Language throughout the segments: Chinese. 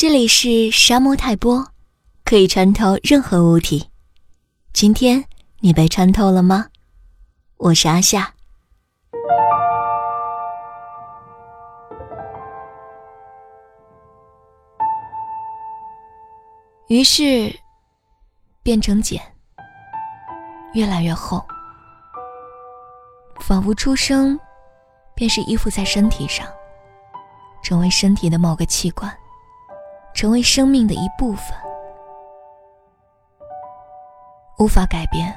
这里是沙漠泰波，可以穿透任何物体。今天你被穿透了吗？我是阿夏。于是，变成茧，越来越厚，仿佛出生便是依附在身体上，成为身体的某个器官。成为生命的一部分，无法改变，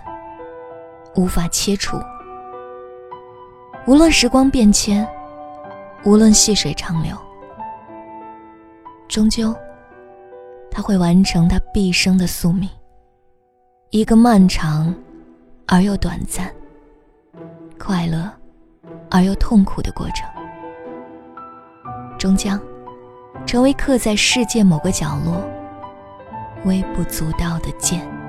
无法切除。无论时光变迁，无论细水长流，终究，他会完成他毕生的宿命。一个漫长而又短暂、快乐而又痛苦的过程，终将。成为刻在世界某个角落、微不足道的剑。